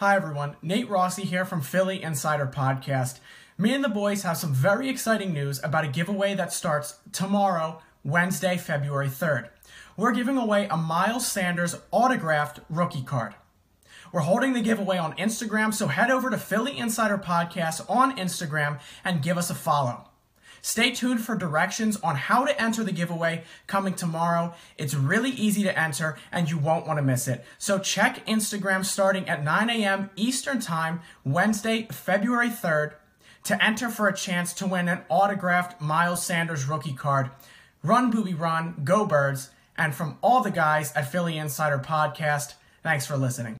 Hi, everyone. Nate Rossi here from Philly Insider Podcast. Me and the boys have some very exciting news about a giveaway that starts tomorrow, Wednesday, February 3rd. We're giving away a Miles Sanders autographed rookie card. We're holding the giveaway on Instagram, so head over to Philly Insider Podcast on Instagram and give us a follow. Stay tuned for directions on how to enter the giveaway coming tomorrow. It's really easy to enter and you won't want to miss it. So check Instagram starting at 9 a.m. Eastern Time, Wednesday, February 3rd, to enter for a chance to win an autographed Miles Sanders rookie card. Run, Booby, run, go birds. And from all the guys at Philly Insider Podcast, thanks for listening.